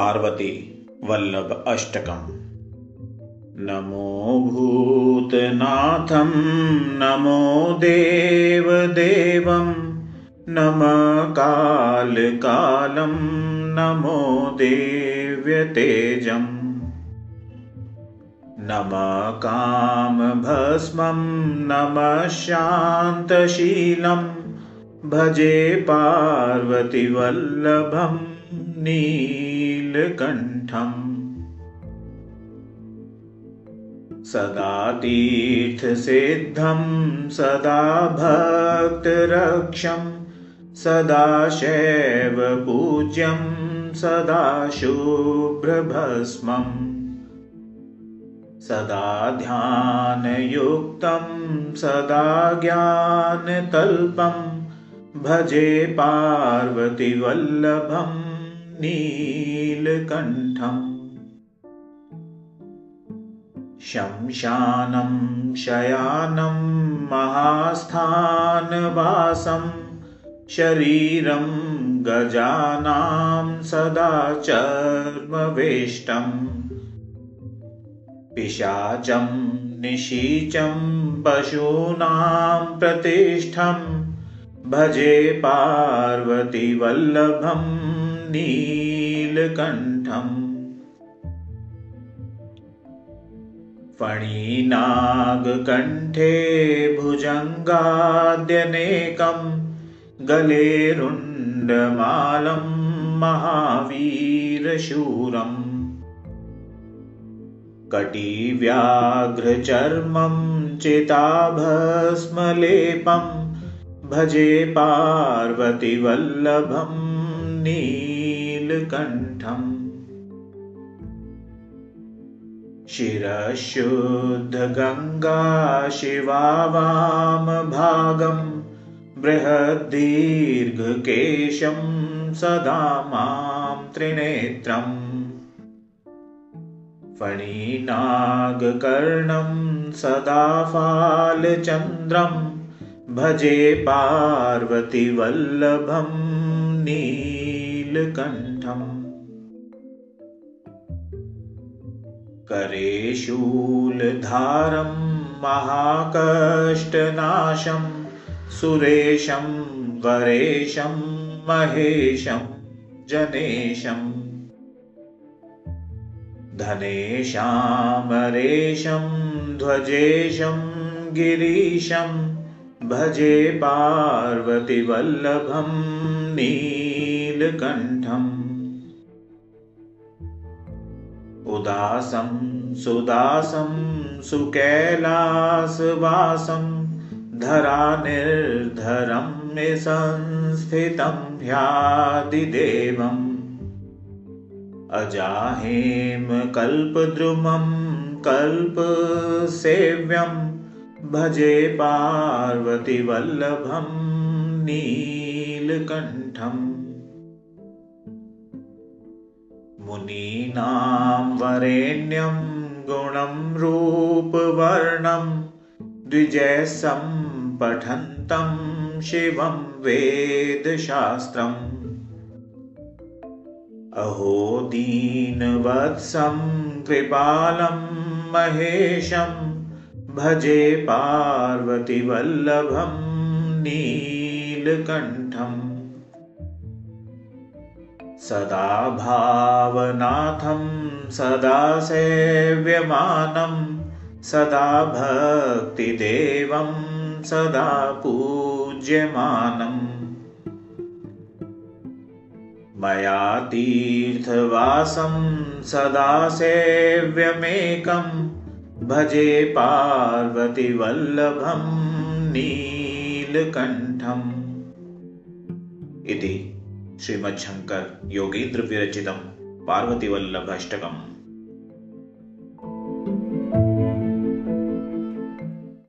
पार्वती वल्लभ अष्टकम्। नमो भूतनाथं नमो देवदेवं नम कालकालं नमो देव्यतेजम्। नम कामभस्मं नमः शान्तशीलं भजे पार्वतीवल्लभम् नीलकण्ठम्। सदा तीर्थसिद्धं सदा भक्तरक्षं सदा शैवपूज्यं सदा शुभ्रभस्मम् सदा ध्यानयुक्तं सदा ज्ञानतल्पं भजे पार्वतीवल्लभम् नीलकण्ठम्। शंशानं शयानं महास्थानवासं शरीरं गजानां सदा चर्मवेष्टम् पिशाचं निशीचं पशूनां प्रतिष्ठं भजे पार्वतीवल्लभम् नीलकण्ठम् फणिनागकण्ठे भुजङ्गाद्यनेकं गलेरुण्डमालं महावीरशूरम् कटिव्याघ्रचर्मं चिताभस्मलेपं भजे पार्वतीवल्लभं नी नीलकण्ठम्। शिरशुद्धगङ्गा शिवा वामभागं बृहद्दीर्घकेशं सदा मां त्रिनेत्रम्। फणिनागकर्णं सदा फालचन्द्रं भजे पार्वतीवल्लभं नी करे शूलधारं महाकष्टनाशं सुरेशं वरेशं महेशं जनेशम् धनेशामरेशं ध्वजेशं गिरीशं भजे पार्वतीवल्लभं नी नीलकण्ठम्। उदासं सुदासं सुकैलासवासं धरानिर्धरं निसंस्थितं ह्यादिदेवम्। अजाहेम कल्पद्रुमं कल्पसेव्यं भजे पार्वतीवल्लभं नीलकण्ठम् मुनीनां वरेण्यं गुणं रूपवर्णं द्विजयसं पठन्तं शिवं वेदशास्त्रम्। अहो दीनवत्सं कृपालं महेशं भजे पार्वतीवल्लभं नीलकण्ठम् सदा भावनाथं सदा सेव्यमानं सदा भक्तिदेवं सदा पूज्यमानम् मया तीर्थवासं सदा सेव्यमेकं भजे पार्वतीवल्लभं नीलकण्ठम्। इति श्रीमच्छङ्कर योगीन्द्रविरचितं पार्वतीवल्लभाष्टकम्